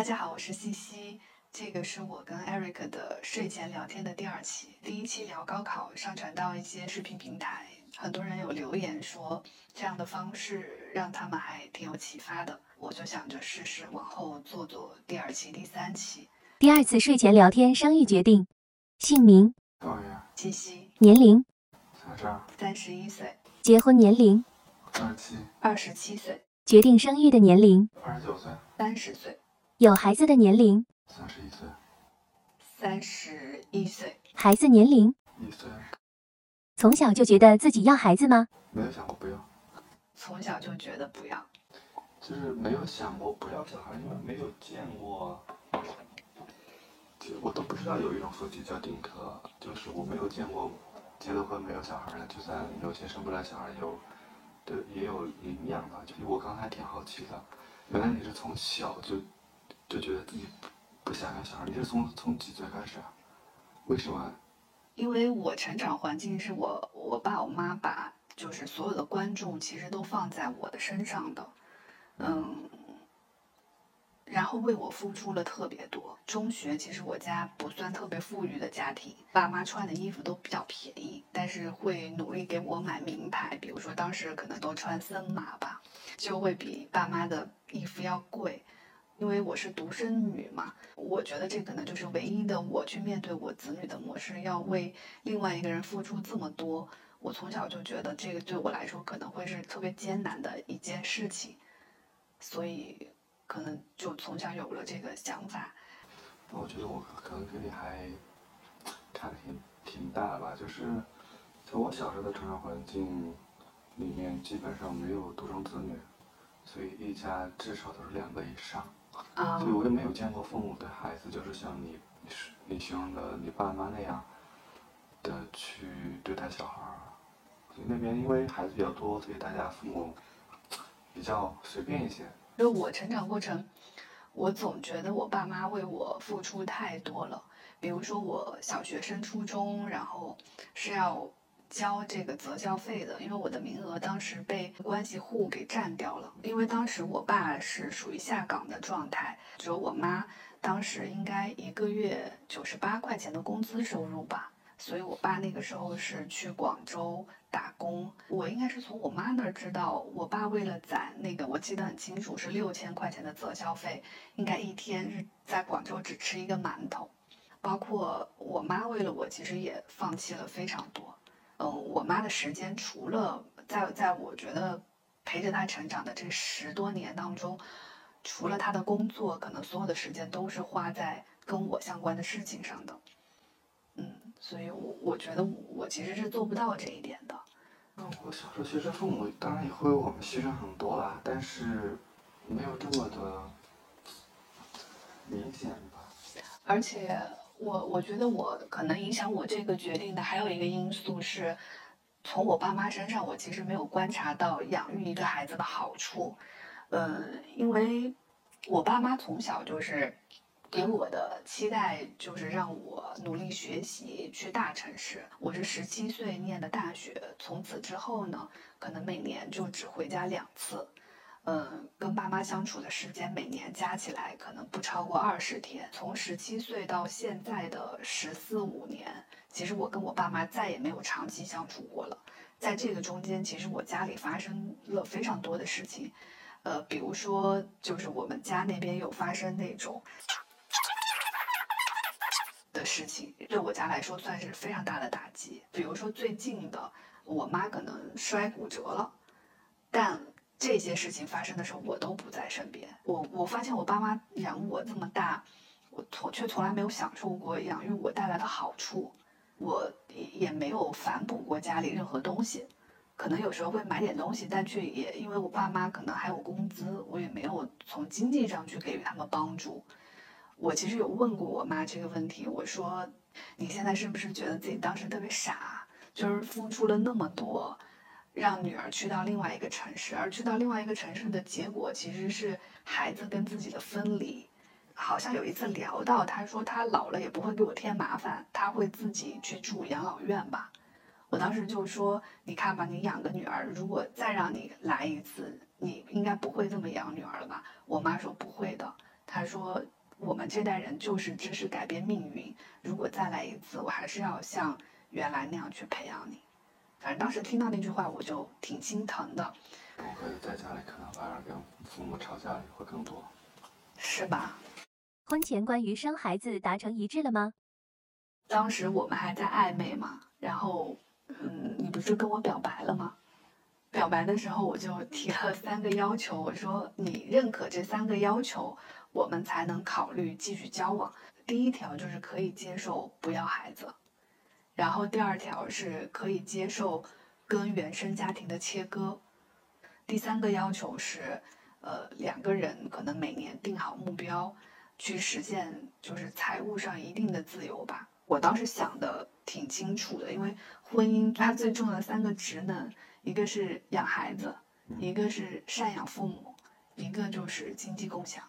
大家好，我是西西。这个是我跟 Eric 的睡前聊天的第二期。第一期聊高考，上传到一些视频平台，很多人有留言说这样的方式让他们还挺有启发的。我就想着试试往后做做第二期、第三期。第二次睡前聊天，生育决定，姓名、导演七夕，年龄、小张，三十一岁，结婚年龄、二十七，二十七岁，决定生育的年龄、二十九岁，三十岁，有孩子的年龄、三十一岁，三十一岁，孩子年龄。一岁，从小就觉得自己要孩子吗？没有想过不要，从小就觉得不要。就是没有想过不要小孩，因为没有见过，就我都不知道有一种夫妻叫丁克，就是我没有见过结了婚没有小孩的，就算有些生不来小孩有，对也有领养的，就是我刚才挺好奇的，原来你是从小就就觉得自己不想要小孩，你是从从几岁开始啊？为什么？因为我成长环境是我我爸我妈把就是所有的关注其实都放在我的身上的，嗯，然后为我付出了特别多。中学其实我家不算特别富裕的家庭，爸妈穿的衣服都比较便宜，但是会努力给我买名牌，比如说当时可能都穿森马吧，就会比爸妈的衣服要贵。因为我是独生女嘛，我觉得这可能就是唯一的我去面对我子女的模式，要为另外一个人付出这么多。我从小就觉得这个对我来说可能会是特别艰难的一件事情，所以可能就从小有了这个想法。我觉得我可能跟你还差的挺挺大的吧，就是在我小时候的成长环境里面，基本上没有独生子女，所以一家至少都是两个以上，啊、所以我也没有见过父母对孩子就是像你你形容的你爸妈那样的去对待小孩儿。所以那边因为孩子比较多，所以大家父母比较随便一些。就我成长过程，我总觉得我爸妈为我付出太多了。比如说我小学升初中，然后是要交这个择校费的，因为我的名额当时被关系户给占掉了。因为当时我爸是属于下岗的状态，只有我妈当时应该一个月九十八块钱的工资收入吧。所以我爸那个时候是去广州打工，我应该是从我妈那儿知道，我爸为了攒那个，我记得很清楚是六千块钱的择校费，应该一天是在广州只吃一个馒头，包括我妈为了我，其实也放弃了非常多。嗯，我妈的时间除了在在我觉得陪着她成长的这十多年当中，除了她的工作，可能所有的时间都是花在跟我相关的事情上的。嗯，所以我我觉得我其实是做不到这一点的。那我小时候其实父母当然也会为我们牺牲很多啦，但是没有这么的明显吧。而且我我觉得我可能影响我这个决定的还有一个因素是，从我爸妈身上，我其实没有观察到养育一个孩子的好处。呃，因为我爸妈从小就是给我的期待就是让我努力学习，去大城市。我是十七岁念的大学，从此之后呢，可能每年就只回家两次。嗯，跟爸妈相处的时间每年加起来可能不超过二十天。从十七岁到现在的十四五年，其实我跟我爸妈再也没有长期相处过了。在这个中间，其实我家里发生了非常多的事情，呃，比如说就是我们家那边有发生那种的事情，对我家来说算是非常大的打击。比如说最近的，我妈可能摔骨折了，但这些事情发生的时候，我都不在身边。我我发现我爸妈养我这么大，我从却从来没有享受过养育我带来的好处，我也没有反哺过家里任何东西。可能有时候会买点东西，但却也因为我爸妈可能还有工资，我也没有从经济上去给予他们帮助。我其实有问过我妈这个问题，我说你现在是不是觉得自己当时特别傻，就是付出了那么多？让女儿去到另外一个城市，而去到另外一个城市的结果其实是孩子跟自己的分离。好像有一次聊到，他说他老了也不会给我添麻烦，他会自己去住养老院吧。我当时就说，你看吧，你养个女儿，如果再让你来一次，你应该不会这么养女儿了吧？我妈说不会的，她说我们这代人就是知识改变命运，如果再来一次，我还是要像原来那样去培养你。反正当时听到那句话，我就挺心疼的，我会在家里可能反而跟父母吵架也会更多。是吧？婚前关于生孩子达成一致了吗？当时我们还在暧昧嘛，然后，嗯，你不是跟我表白了吗？表白的时候我就提了三个要求，我说你认可这三个要求，我们才能考虑继续交往。第一条就是可以接受不要孩子，然后第二条是可以接受跟原生家庭的切割，第三个要求是，呃，两个人可能每年定好目标，去实现就是财务上一定的自由吧。我当时想的挺清楚的，因为婚姻它最重要的三个职能，一个是养孩子，一个是赡养父母，一个就是经济共享。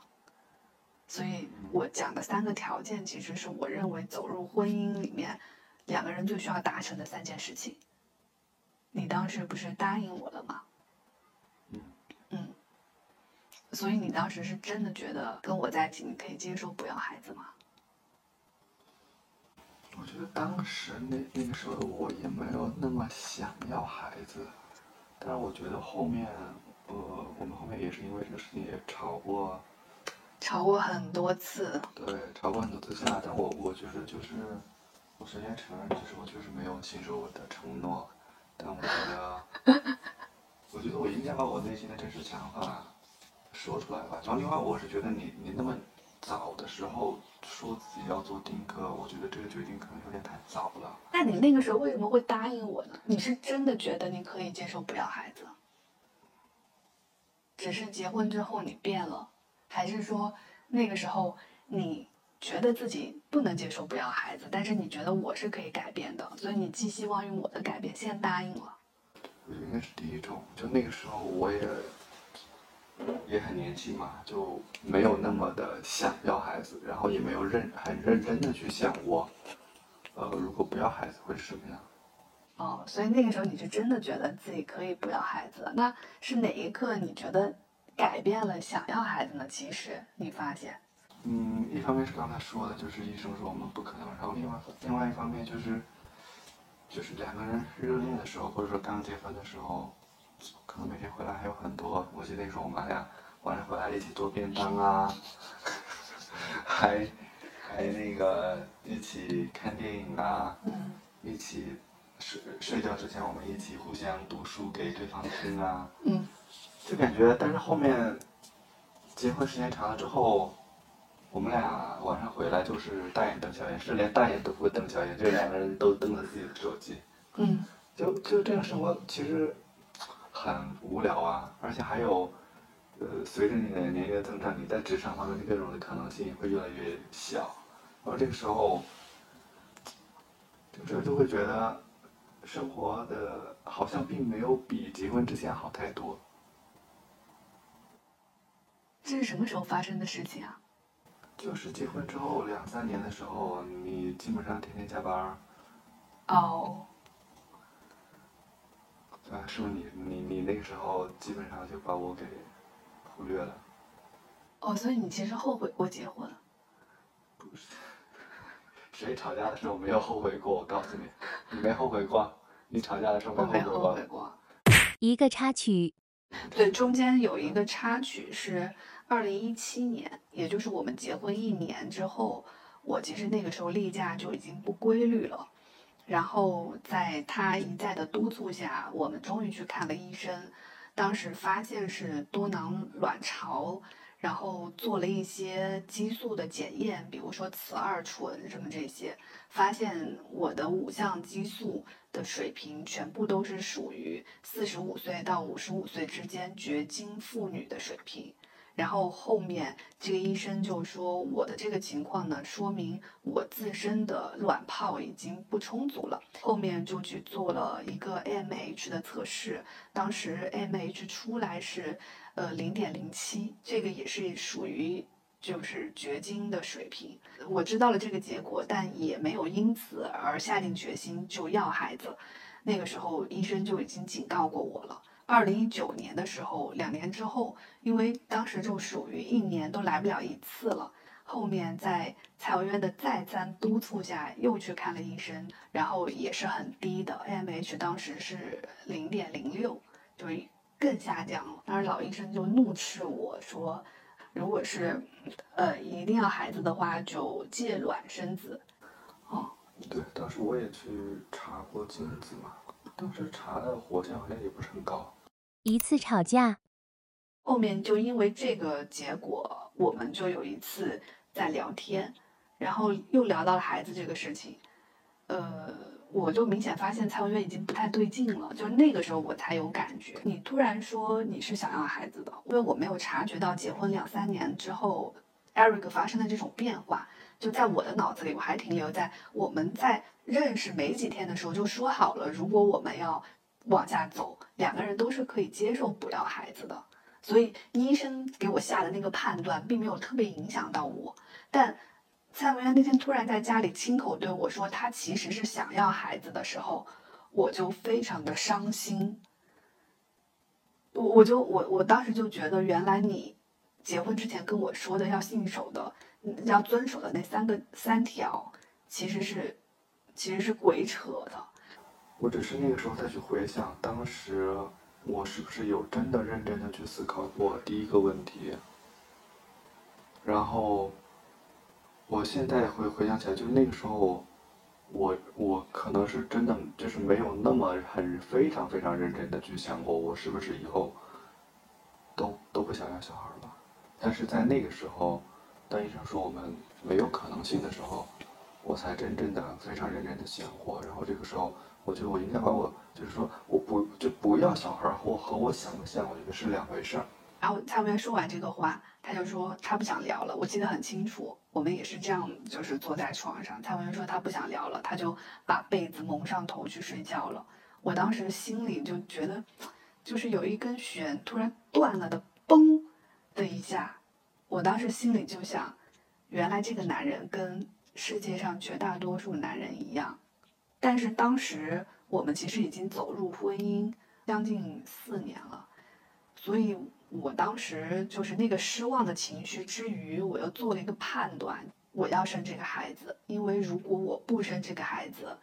所以我讲的三个条件，其实是我认为走入婚姻里面两个人最需要达成的三件事情。你当时不是答应我了吗？嗯嗯。所以你当时是真的觉得跟我在一起，你可以接受不要孩子吗？我觉得当时那那个时候的我也没有那么想要孩子，但是我觉得后面，呃，我们后面也是因为这个事情也吵过，吵过很多次。对，吵过很多次架。但我我觉得就是，我首先承认，就是我确实没有信守我的承诺，但我觉得，我觉得我应该把我内心的真实想法说出来吧。然后另外，我是觉得你你那么早的时候说自己要做丁克，我觉得这个决定可能有点太早了。那你那个时候为什么会答应我呢？你是真的觉得你可以接受不要孩子，只是结婚之后你变了，还是说那个时候你觉得自己不能接受不要孩子，但是你觉得我是可以改变的，所以你寄希望于我的改变，先答应了？我应该是第一种，就那个时候我也也很年轻嘛，就没有那么的想要孩子，然后也没有认很认真的去想过，呃，如果不要孩子会是什么样。哦，所以那个时候你是真的觉得自己可以不要孩子，那是哪一刻你觉得改变了想要孩子呢？其实你发现，嗯，一方面是刚才说的，就是医生说我们不可能，然后另外另外一方面就是，就是两个人热恋的时候，或者说刚结婚的时候，可能每天回来还有很多，我记得那时候我们俩晚上回来一起做便当啊，还还那个一起看电影啊，嗯一起睡睡觉之前我们一起互相读书给对方听啊，嗯。就感觉，但是后面结婚时间长了之后，我们俩晚上回来就是大眼瞪小眼，是连大眼都不会瞪小眼，就两个人都瞪着自己的手机，嗯就就这样生活其实很无聊啊，而且还有，呃，随着你的年龄的增长，你在职场方面的各种的可能性也会越来越小，然后这个时候，这个时候就会觉得生活的好像并没有比结婚之前好太多。这是什么时候发生的事情啊？就是结婚之后两三年的时候，你基本上天天加班儿，哦，啊，是不是你你你那个时候基本上就把我给忽略了？哦，所以你其实后悔过结婚？不是，谁吵架的时候没有后悔过？我告诉你，你没后悔过，你吵架的时候没后没后悔过悔。过。一个插曲，对，中间有一个插曲是二零一七年，也就是我们结婚一年之后，我其实那个时候例假就已经不规律了。然后在他一再的督促下，我们终于去看了医生，当时发现是多囊卵巢，然后做了一些激素的检验，比如说雌二醇什么这些，发现我的五项激素的水平全部都是属于四十五岁到五十五岁之间绝经妇女的水平。然后后面这个医生就说，我的这个情况呢，说明我自身的卵泡已经不充足了。后面就去做了一个 AMH 的测试，当时 AMH 出来是呃零点零七，这个也是属于就是绝经的水平。我知道了这个结果，但也没有因此而下定决心就要孩子。那个时候医生就已经警告过我了。二零一九年的时候，两年之后，因为当时就属于一年都来不了一次了。后面在蔡文渊的再三督促下，又去看了医生，然后也是很低的，AMH 当时是零点零六，就更下降了。当时老医生就怒斥我说，如果是呃一定要孩子的话，就借卵生子。哦，对，当时我也去查过精子嘛，当时查的活性好像也不是很高。一次吵架，后面就因为这个结果，我们就有一次。在聊天，然后又聊到了孩子这个事情，呃，我就明显发现蔡文渊已经不太对劲了，就是那个时候我才有感觉。你突然说你是想要孩子的，因为我没有察觉到结婚两三年之后，Eric 发生的这种变化，就在我的脑子里，我还停留在我们在认识没几天的时候就说好了，如果我们要往下走，两个人都是可以接受不要孩子的。所以医生给我下的那个判断并没有特别影响到我，但蔡文渊那天突然在家里亲口对我说他其实是想要孩子的时候，我就非常的伤心。我我就我我当时就觉得，原来你结婚之前跟我说的要信守的、要遵守的那三个三条，其实是其实是鬼扯的。我只是那个时候再去回想当时。我是不是有真的认真的去思考过第一个问题？然后，我现在回回想起来，就是那个时候，我我可能是真的就是没有那么很非常非常认真的去想过，我是不是以后都都不想要小孩了。但是在那个时候，当医生说我们没有可能性的时候，我才真正的非常认真的想过。然后这个时候。我觉得我应该把我，就是说，我不就不要小孩儿，和和我想的像，我觉得是两回事儿。然后蔡文渊说完这个话，他就说他不想聊了。我记得很清楚，我们也是这样，就是坐在床上。蔡文渊说他不想聊了，他就把被子蒙上头去睡觉了。我当时心里就觉得，就是有一根弦突然断了的，嘣的一下。我当时心里就想，原来这个男人跟世界上绝大多数男人一样。但是当时我们其实已经走入婚姻将近四年了，所以我当时就是那个失望的情绪之余，我又做了一个判断：我要生这个孩子，因为如果我不生这个孩子，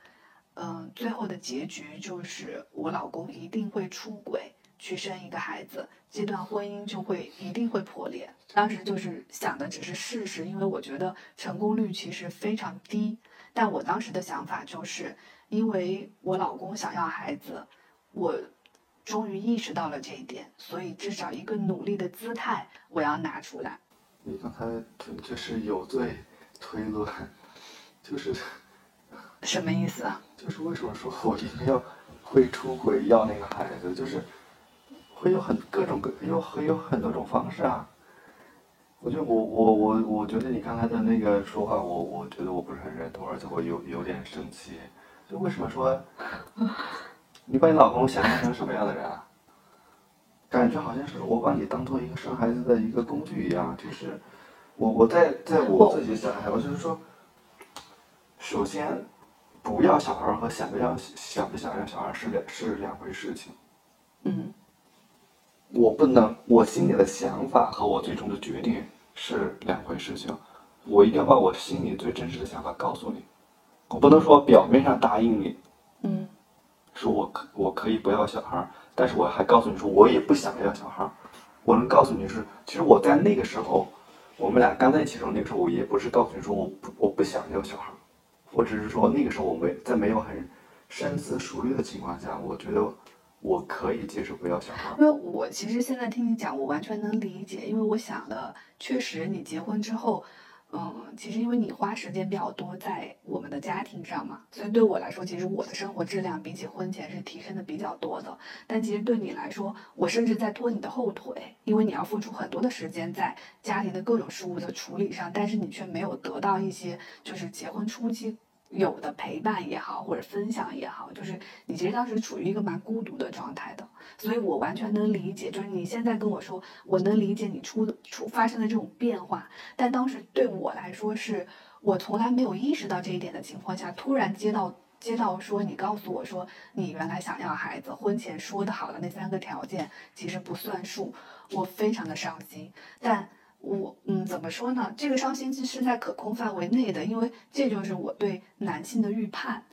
嗯，最后的结局就是我老公一定会出轨去生一个孩子，这段婚姻就会一定会破裂。当时就是想的只是试试，因为我觉得成功率其实非常低。但我当时的想法就是，因为我老公想要孩子，我终于意识到了这一点，所以至少一个努力的姿态我要拿出来。你刚才纯粹是有罪推论，就是什么意思啊？就是为什么说我一定要会出轨要那个孩子，就是会有很各种各有很有很多种方式啊。我觉得我我我我觉得你刚才的那个说话，我我觉得我不是很认同，而且我有有点生气。就为什么说你把你老公想象成什么样的人啊？感觉好像是我把你当做一个生孩子的一个工具一样。就是我我在在我自己想，我就是说，首先不要小孩和想不要想不想要小孩是两是两回事情。嗯。我不能，我心里的想法和我最终的决定是两回事情。我一定要把我心里最真实的想法告诉你，我不能说表面上答应你，嗯，说我可我可以不要小孩，但是我还告诉你说我也不想要小孩。我能告诉你是，其实我在那个时候，我们俩刚在一起的时候，那个时候我也不是告诉你说我不我不想要小孩，我只是说那个时候我没在没有很深思熟虑的情况下，我觉得。我可以接受不要小孩，因为我其实现在听你讲，我完全能理解，因为我想的确实，你结婚之后，嗯，其实因为你花时间比较多在我们的家庭上嘛，所以对我来说，其实我的生活质量比起婚前是提升的比较多的。但其实对你来说，我甚至在拖你的后腿，因为你要付出很多的时间在家庭的各种事务的处理上，但是你却没有得到一些就是结婚初期。有的陪伴也好，或者分享也好，就是你其实当时处于一个蛮孤独的状态的，所以我完全能理解。就是你现在跟我说，我能理解你出出发生的这种变化，但当时对我来说，是我从来没有意识到这一点的情况下，突然接到接到说你告诉我说你原来想要孩子，婚前说的好的那三个条件其实不算数，我非常的伤心。但我嗯怎么说呢？这个伤心是在可控范围内的，因为这就是我对男性的预判。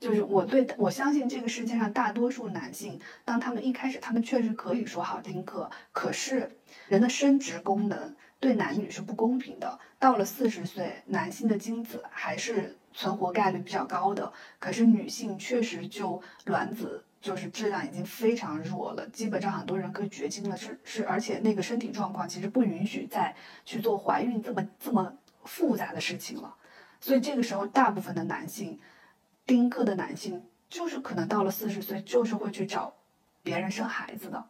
就是我对我相信这个世界上大多数男性，当他们一开始，他们确实可以说好丁克，可是人的生殖功能对男女是不公平的。到了四十岁，男性的精子还是存活概率比较高的，可是女性确实就卵子就是质量已经非常弱了，基本上很多人可以绝经了，是是，而且那个身体状况其实不允许再去做怀孕这么这么复杂的事情了，所以这个时候大部分的男性。丁克的男性就是可能到了四十岁，就是会去找别人生孩子的。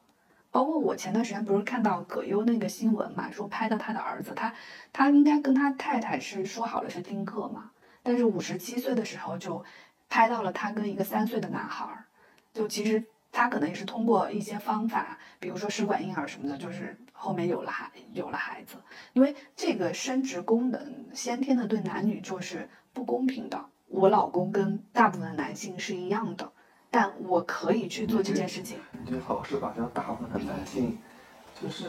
包括我前段时间不是看到葛优那个新闻嘛，说拍到他的儿子，他他应该跟他太太是说好了是丁克嘛，但是五十七岁的时候就拍到了他跟一个三岁的男孩儿，就其实他可能也是通过一些方法，比如说试管婴儿什么的，就是后面有了孩有了孩子，因为这个生殖功能先天的对男女就是不公平的。我老公跟大部分男性是一样的，但我可以去做这件事情。你这老是把这大部分的男性，就是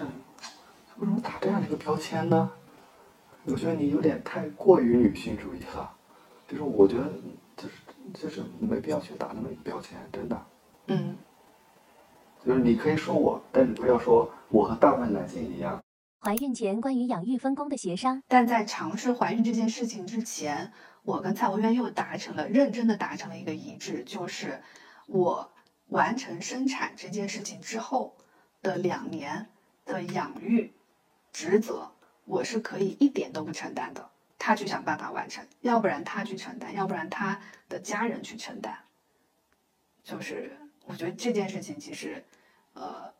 为什么打这样的一个标签呢？我觉得你有点太过于女性主义了。就是我觉得，就是就是没必要去打那么一个标签，真的。嗯。就是你可以说我，但你不要说我和大部分男性一样。怀孕前关于养育分工的协商，但在尝试怀孕这件事情之前。我跟蔡文渊又达成了认真的达成了一个一致，就是我完成生产这件事情之后的两年的养育职责，我是可以一点都不承担的，他去想办法完成，要不然他去承担，要不然他的家人去承担。就是我觉得这件事情其实，呃，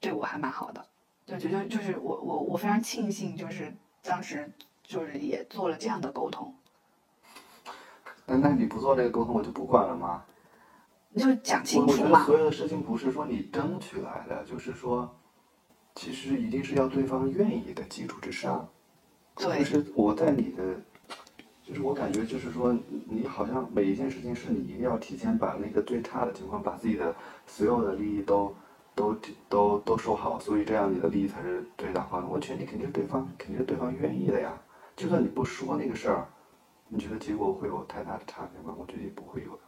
对我还蛮好的，就觉得就是我我我非常庆幸，就是当时就是也做了这样的沟通。那那你不做这个沟通，我就不管了吗？你就讲清楚嘛。我觉得所有的事情不是说你争取来的，就是说，其实一定是要对方愿意的基础之上。对。就是我在你的，就是我感觉就是说，你好像每一件事情是你一定要提前把那个最差的情况，把自己的所有的利益都都都都收好，所以这样你的利益才是最大化的。我觉得你肯定是对方，肯定是对方愿意的呀。就算你不说那个事儿。你觉得结果会有太大的差别吗？我觉得也不会有的。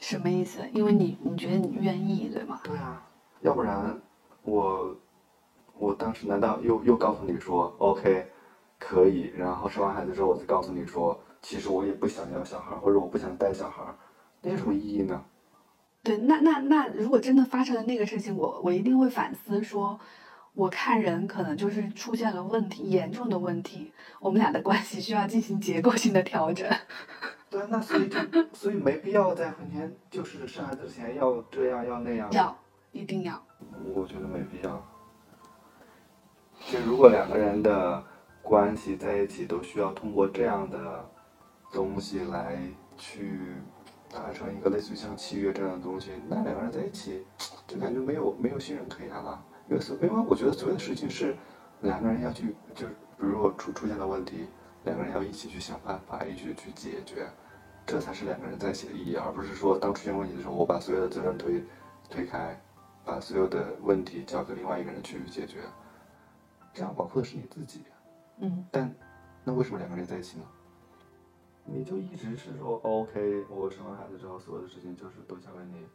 什么意思？因为你你觉得你愿意，对吗？对啊，要不然我我当时难道又又告诉你说 OK 可以，然后生完孩子之后我再告诉你说，其实我也不想要小孩，或者我不想带小孩，那有什么意义呢？对，那那那如果真的发生了那个事情，我我一定会反思说。我看人可能就是出现了问题，严重的问题，我们俩的关系需要进行结构性的调整。对，那所以就所以没必要在婚前就是生孩子之前要这样要那样。要，一定要。我觉得没必要。就如果两个人的关系在一起都需要通过这样的东西来去达成一个类似于像契约这样的东西，那两个人在一起就感觉没有没有信任可言了。因为所，因为我觉得所有的事情是两个人要去，就是比如说出出现了问题，两个人要一起去想办法，一起去解决，这才是两个人在一起的意义，而不是说当出现问题的时候，我把所有的责任推推开，把所有的问题交给另外一个人去解决，这样保护的是你自己。嗯。但那为什么两个人在一起呢？你就一直是说 OK，我生完孩子之后，所有的事情就是都交给你。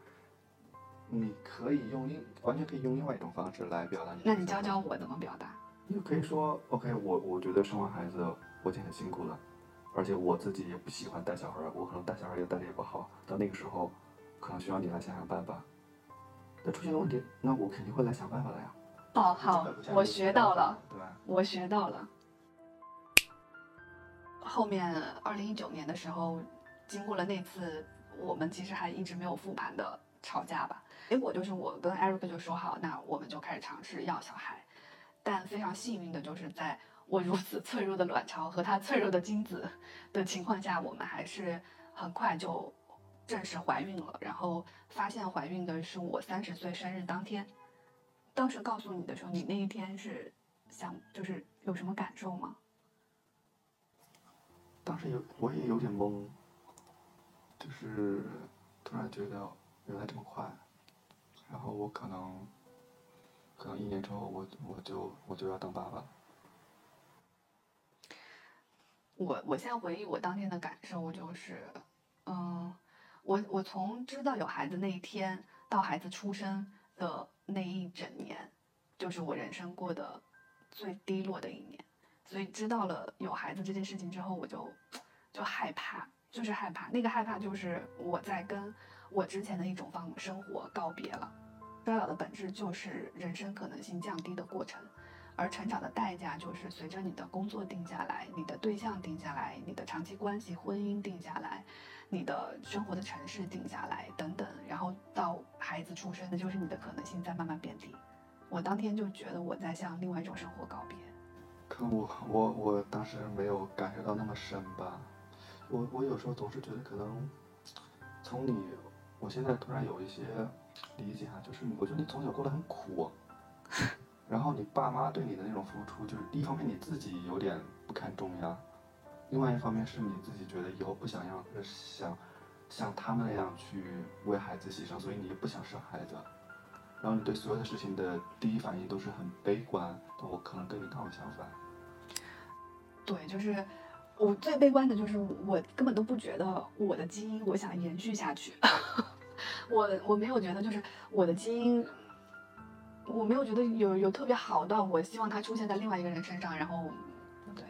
你可以用另完全可以用另外一种方式来表达你。那你教教我怎么表达？你可以说，OK，我我觉得生完孩子我已经很辛苦了，而且我自己也不喜欢带小孩，我可能带小孩也带的也不好，到那个时候，可能需要你来想想办法。那出现了问题，那我肯定会来想办法的呀。哦，好，我学到了，对吧？我学到了。后面二零一九年的时候，经过了那次我们其实还一直没有复盘的吵架吧。结果就是我跟 Eric 就说好，那我们就开始尝试要小孩。但非常幸运的就是在我如此脆弱的卵巢和他脆弱的精子的情况下，我们还是很快就正式怀孕了。然后发现怀孕的是我三十岁生日当天。当时告诉你的时候，你那一天是想就是有什么感受吗？当时有我也有点懵，就是。突然觉得原来这么快，然后我可能可能一年之后我我就我就要当爸爸了。我我现在回忆我当天的感受就是，嗯，我我从知道有孩子那一天到孩子出生的那一整年，就是我人生过的最低落的一年。所以知道了有孩子这件事情之后，我就就害怕，就是害怕。那个害怕就是我在跟我之前的一种方生活告别了。衰老的本质就是人生可能性降低的过程。而成长的代价就是随着你的工作定下来，你的对象定下来，你的长期关系、婚姻定下来，你的生活的城市定下来等等，然后到孩子出生，那就是你的可能性在慢慢变低。我当天就觉得我在向另外一种生活告别。可能我我我当时没有感受到那么深吧。我我有时候总是觉得可能从你，我现在突然有一些理解哈，就是我觉得你从小过得很苦。然后你爸妈对你的那种付出，就是第一方面你自己有点不堪重压，另外一方面是你自己觉得以后不想让想像他们那样去为孩子牺牲，所以你也不想生孩子。然后你对所有的事情的第一反应都是很悲观，但我可能跟你刚好相反。对，就是我最悲观的就是我根本都不觉得我的基因我想延续下去，我我没有觉得就是我的基因。我没有觉得有有特别好到我希望它出现在另外一个人身上，然后，对，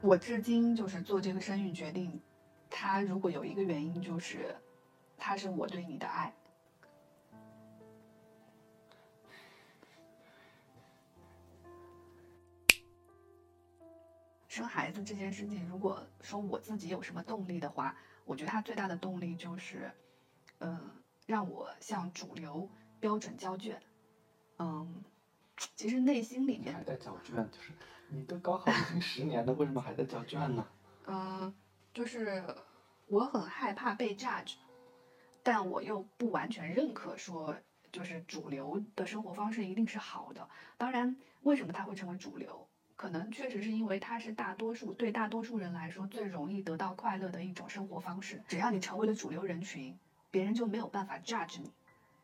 我至今就是做这个生育决定，它如果有一个原因就是，它是我对你的爱。生孩子这件事情，如果说我自己有什么动力的话，我觉得它最大的动力就是，嗯。让我向主流标准交卷，嗯，其实内心里面还在交卷，就是你都高考已经十年了，为什么还在交卷呢？嗯，就是我很害怕被 judge，但我又不完全认可说，就是主流的生活方式一定是好的。当然，为什么它会成为主流？可能确实是因为它是大多数对大多数人来说最容易得到快乐的一种生活方式。只要你成为了主流人群。别人就没有办法 judge 你。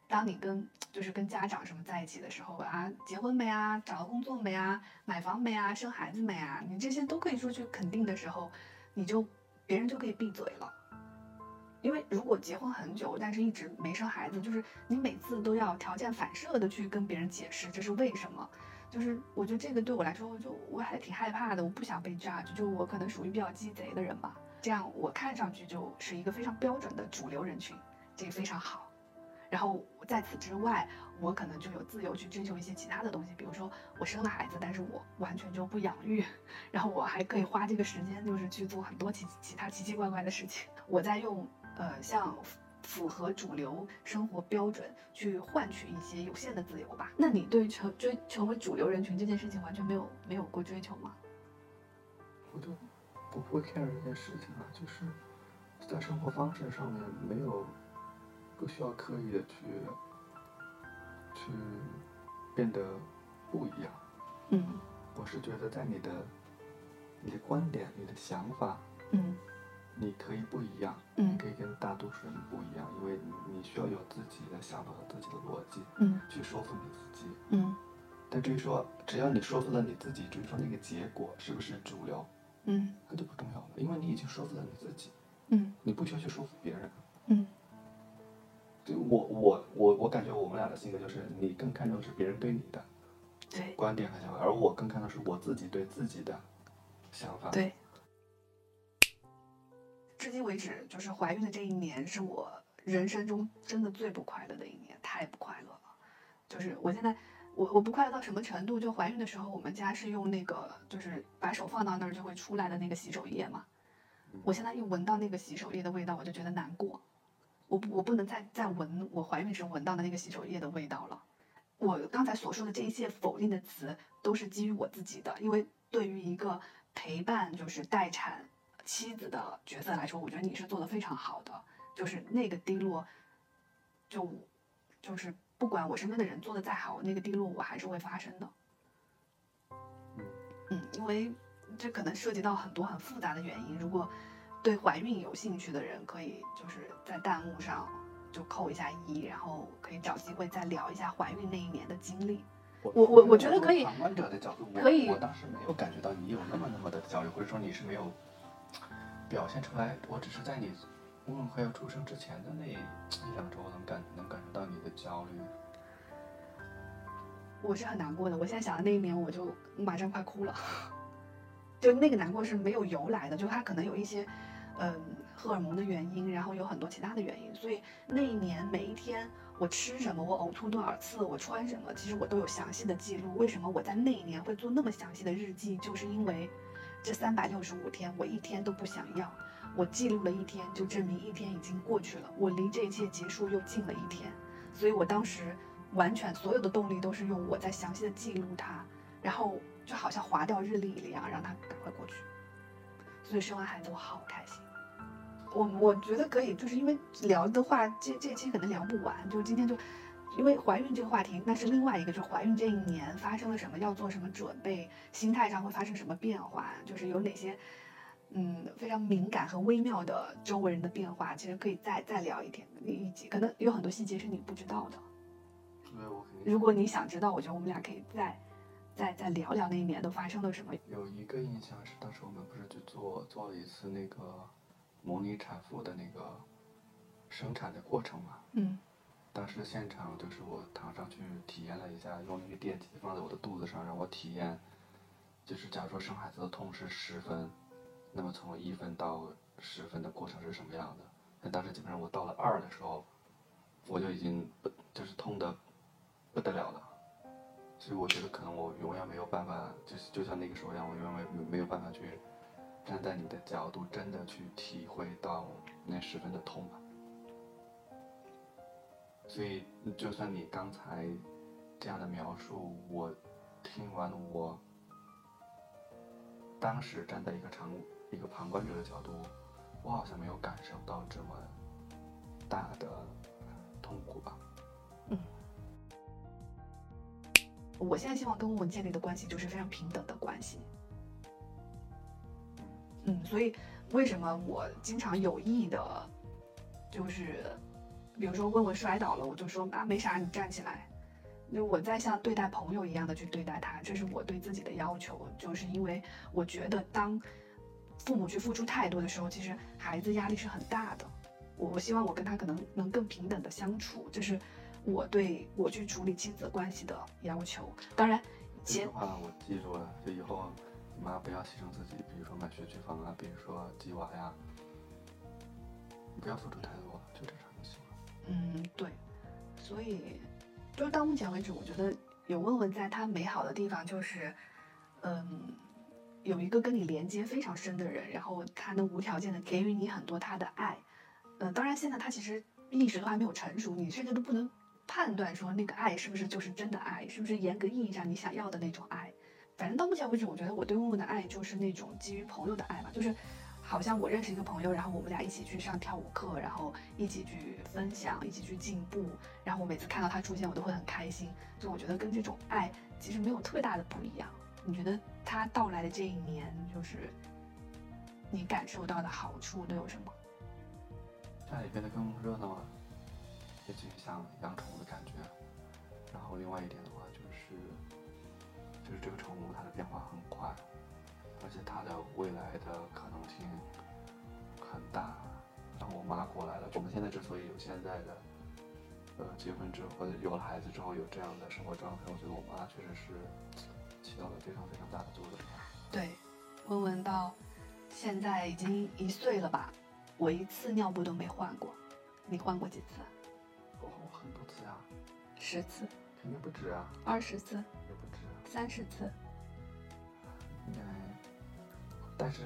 当你跟就是跟家长什么在一起的时候啊，结婚没啊，找到工作没啊，买房没啊，生孩子没啊，你这些都可以说去肯定的时候，你就别人就可以闭嘴了。因为如果结婚很久，但是一直没生孩子，就是你每次都要条件反射的去跟别人解释这是为什么。就是我觉得这个对我来说，就我还挺害怕的，我不想被 judge，就我可能属于比较鸡贼的人吧。这样我看上去就是一个非常标准的主流人群。这个非常好，然后在此之外，我可能就有自由去追求一些其他的东西，比如说我生了孩子，但是我完全就不养育，然后我还可以花这个时间，就是去做很多其其他奇奇怪怪的事情。我在用呃像符合主流生活标准去换取一些有限的自由吧。那你对成追成为主流人群这件事情完全没有没有过追求吗？我就不会 care 这件事情啊，就是在生活方式上面没有。不需要刻意的去去变得不一样。嗯，我是觉得在你的你的观点、你的想法，嗯，你可以不一样，嗯，可以跟大多数人不一样，因为你需要有自己的想法和自己的逻辑，嗯，去说服你自己，嗯。但至于说，只要你说服了你自己，至于说那个结果是不是主流，嗯，那就不重要了，因为你已经说服了你自己，嗯，你不需要去说服别人，嗯。我我我我感觉我们俩的性格就是，你更看重是别人对你的对观点和想法，而我更看重是我自己对自己的想法。对。至今为止，就是怀孕的这一年是我人生中真的最不快乐的一年，太不快乐了。就是我现在，我我不快乐到什么程度？就怀孕的时候，我们家是用那个，就是把手放到那儿就会出来的那个洗手液嘛。我现在一闻到那个洗手液的味道，我就觉得难过。我不我不能再再闻我怀孕时闻到的那个洗手液的味道了。我刚才所说的这一切否定的词都是基于我自己的，因为对于一个陪伴就是待产妻子的角色来说，我觉得你是做的非常好的。就是那个低落，就就是不管我身边的人做的再好，那个低落我还是会发生的。嗯，因为这可能涉及到很多很复杂的原因。如果对怀孕有兴趣的人，可以就是在弹幕上就扣一下一，然后可以找机会再聊一下怀孕那一年的经历。我我我觉得可以旁观者的角度，我可以我当时没有感觉到你有那么那么的焦虑，或者说你是没有表现出来。我只是在你温文快要出生之前的那一两周，能感能感受到你的焦虑。我是很难过的。我现在想到那一年，我就马上快哭了。就那个难过是没有由来的，就它可能有一些，嗯，荷尔蒙的原因，然后有很多其他的原因。所以那一年每一天我吃什么，我呕吐多少次，我穿什么，其实我都有详细的记录。为什么我在那一年会做那么详细的日记？就是因为这三百六十五天，我一天都不想要。我记录了一天，就证明一天已经过去了，我离这一切结束又近了一天。所以我当时完全所有的动力都是用我在详细的记录它，然后就好像划掉日历一样，让它赶快过去。所以生完孩子我好开心。我我觉得可以，就是因为聊的话，这这期可能聊不完，就今天就。因为怀孕这个话题，那是另外一个，就是怀孕这一年发生了什么，要做什么准备，心态上会发生什么变化，就是有哪些，嗯，非常敏感和微妙的周围人的变化，其实可以再再聊一点一集，可能有很多细节是你不知道的。对，我肯定如果你想知道，我觉得我们俩可以再再再聊聊那一年都发生了什么。有一个印象是，当时我们不是去做做了一次那个模拟产妇的那个生产的过程嘛？嗯当时现场就是我躺上去体验了一下，用一个电极放在我的肚子上，让我体验，就是假如说生孩子的痛是十分，那么从一分到十分的过程是什么样的？但当时基本上我到了二的时候，我就已经不就是痛的不得了了，所以我觉得可能我永远没有办法，就是就像那个时候一样，我永远没没有办法去站在你的角度，真的去体会到那十分的痛。所以，就算你刚才这样的描述，我听完我当时站在一个旁一个旁观者的角度，我好像没有感受到这么大的痛苦吧。嗯我现在希望跟问问建立的关系就是非常平等的关系。嗯，所以为什么我经常有意的，就是比如说问我摔倒了，我就说啊没啥，你站起来。那我在像对待朋友一样的去对待他，这是我对自己的要求。就是因为我觉得当父母去付出太多的时候，其实孩子压力是很大的。我我希望我跟他可能能更平等的相处，这是我对我去处理亲子关系的要求。当然，前这句话我记住了，就以后你妈不要牺牲自己，比如说买学区房啊，比如说鸡娃呀，你不要付出太多。嗯，对，所以就是到目前为止，我觉得有问问在他美好的地方就是，嗯，有一个跟你连接非常深的人，然后他能无条件的给予你很多他的爱。嗯，当然现在他其实意识都还没有成熟，你甚至都不能判断说那个爱是不是就是真的爱，是不是严格意义上你想要的那种爱。反正到目前为止，我觉得我对问问的爱就是那种基于朋友的爱吧，就是好像我认识一个朋友，然后我们俩一起去上跳舞课，然后一起去分享，一起去进步，然后我每次看到他出现，我都会很开心。就我觉得跟这种爱其实没有特别大的不一样。你觉得他到来的这一年，就是你感受到的好处都有什么？家里变得更热闹了，也就像养宠物的感觉。然后另外一点的话就是，就是这个宠物它的变化很快，而且他的未来的可能性很大。然后我妈过来了，我们现在之所以有现在的，呃，结婚之后有了孩子之后有这样的生活状态，我觉得我妈确实是起到了非常非常大的作用。对，温文到现在已经一岁了吧，我一次尿布都没换过，你换过几次？我换过很多次啊，十次、肯定不止啊，二十次、也不止啊。三十次。应该，但是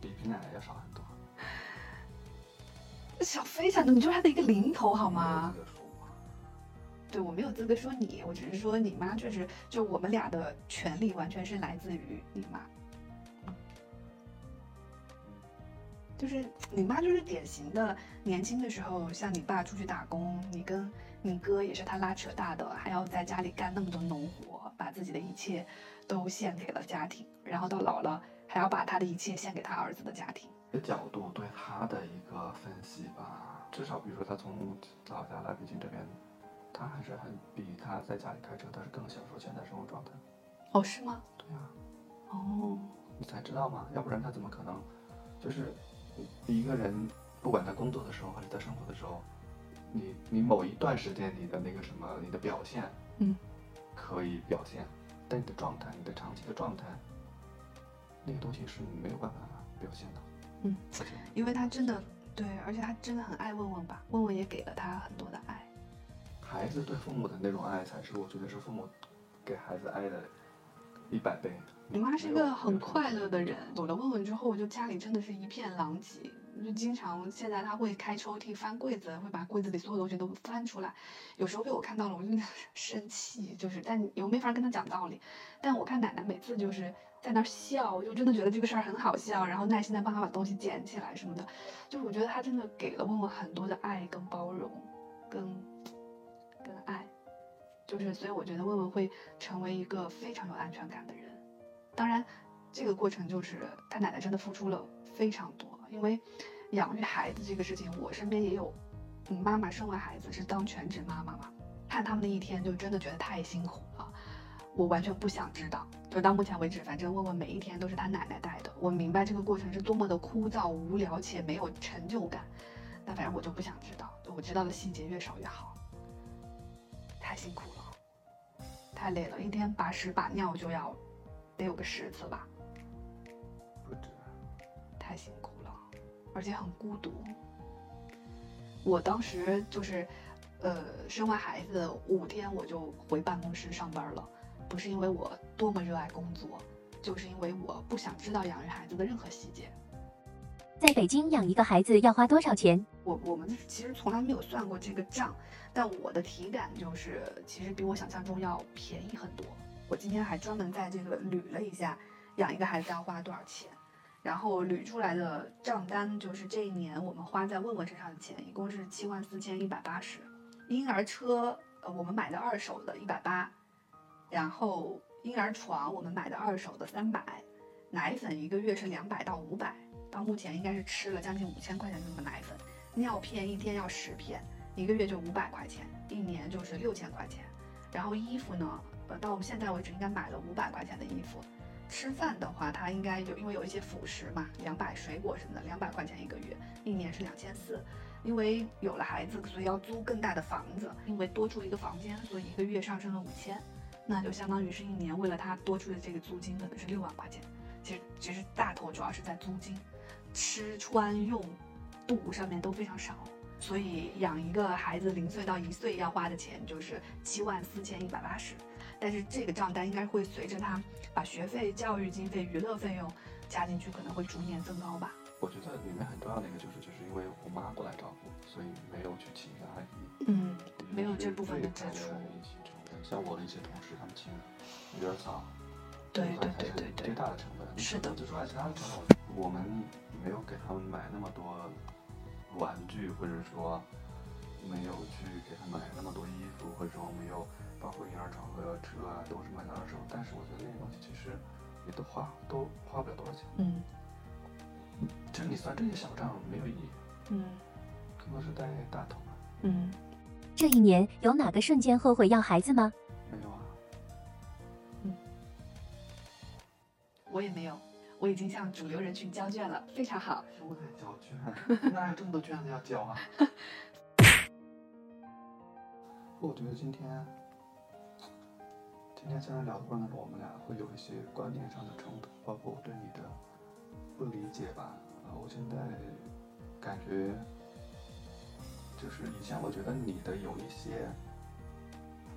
比平奶奶要少很多。小飞想的，你就是他的一个零头好吗对我没有资格说你，我只是说你妈确实，就我们俩的权利完全是来自于你妈。就是你妈就是典型的年轻的时候，像你爸出去打工，你跟你哥也是他拉扯大的，还要在家里干那么多农活，把自己的一切都献给了家庭，然后到老了还要把他的一切献给他儿子的家庭。的角度对他的一个分析吧。至少比如说他从老家来北京这边，他还是很比他在家里开车，他是更享受现在生活状态。哦，是吗？对呀、哦，你才知道吗？要不然他怎么可能？就是一个人，不管在工作的时候还是在生活的时候，你你某一段时间你的那个什么，你的表现，嗯，可以表现，但你的状态，你的长期的状态，那个东西是没有办法表现的。嗯因为他真的对，而且他真的很爱问问吧，问问也给了他很多的爱。孩子对父母的那种爱，才是我觉得是父母给孩子爱的一百倍。你妈是一个很快乐的人，有了问问之后，就家里真的是一片狼藉。就经常现在她会开抽屉、翻柜子，会把柜子里所有东西都翻出来。有时候被我看到了，我就 生气，就是但又没法跟她讲道理。但我看奶奶每次就是在那儿笑，我就真的觉得这个事儿很好笑，然后耐心的帮她把东西捡起来什么的。就是我觉得她真的给了问问很多的爱跟包容，跟跟爱。就是所以我觉得问问会成为一个非常有安全感的人。当然，这个过程就是他奶奶真的付出了非常多，因为养育孩子这个事情，我身边也有，妈妈生完孩子是当全职妈妈嘛，看他们的一天就真的觉得太辛苦了，我完全不想知道。就到目前为止，反正问问每一天都是他奶奶带的，我明白这个过程是多么的枯燥、无聊且没有成就感，但反正我就不想知道，我知道的细节越少越好。太辛苦了，太累了，一天把屎把尿就要得有个十次吧，不止，太辛苦了，而且很孤独。我当时就是，呃，生完孩子五天我就回办公室上班了，不是因为我多么热爱工作，就是因为我不想知道养育孩子的任何细节。在北京养一个孩子要花多少钱？我我们其实从来没有算过这个账，但我的体感就是，其实比我想象中要便宜很多。我今天还专门在这个捋了一下，养一个孩子要花多少钱，然后捋出来的账单就是这一年我们花在问问身上的钱，一共是七万四千一百八十。婴儿车，呃，我们买的二手的一百八，然后婴儿床我们买的二手的三百，奶粉一个月是两百到五百，到目前应该是吃了将近五千块钱的奶粉。尿片一天要十片，一个月就五百块钱，一年就是六千块钱。然后衣服呢，呃，到我们现在为止应该买了五百块钱的衣服。吃饭的话，它应该有，因为有一些辅食嘛，两百水果什么的，两百块钱一个月，一年是两千四。因为有了孩子，所以要租更大的房子，因为多住一个房间，所以一个月上升了五千，那就相当于是一年为了他多出的这个租金可能是六万块钱。其实其实大头主要是在租金，吃穿用度上面都非常少，所以养一个孩子零岁到一岁要花的钱就是七万四千一百八十，但是这个账单应该会随着他把学费、教育经费、娱乐费用加进去，可能会逐年增高吧。我觉得里面很重要的一个就是，就是因为我妈过来照顾，所以没有去请一个阿姨。嗯，没有这部分的支出。像我的一些同事，他们请育儿早，对对对对对最大的成本。是的就说其他的成本，我们没有给他们买那么多玩具，或者说没有去给他买那么多衣服，或者说没有包括婴儿床和车啊，都是买的二手。但是我觉得那些东西其实也都花都花不了多少钱。嗯其实你算这些小账没有意义，嗯更多是带大头嘛。嗯，这一年有哪个瞬间后悔要孩子吗？没有啊，嗯我也没有，我已经向主流人群交卷了，非常好。又在交卷，哪有这么多卷子要交啊？我觉得今天，今天虽然聊多了，我们俩会有一些观念上的冲突，包括我对你的不理解吧。啊，我现在感觉，就是以前我觉得你的有一些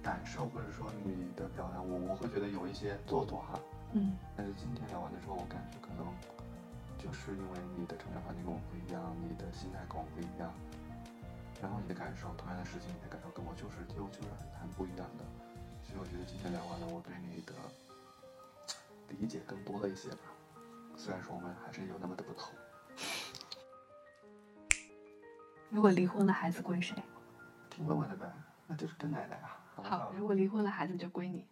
感受，或者说你的表达，我我会觉得有一些做作哈。嗯但是今天聊完的时候，我感觉可能就是因为你的成长环境跟我不一样，你的心态跟我不一样，然后你的感受，同样的事情，你的感受跟我就是就就是很很不一样的，所以我觉得今天聊完了，我对你的理解更多了一些吧。虽然说我们还是有那么的不同，如果离婚了，孩子归谁？听问问的呗，那就是跟奶奶啊。好，如果离婚了，孩子就归你。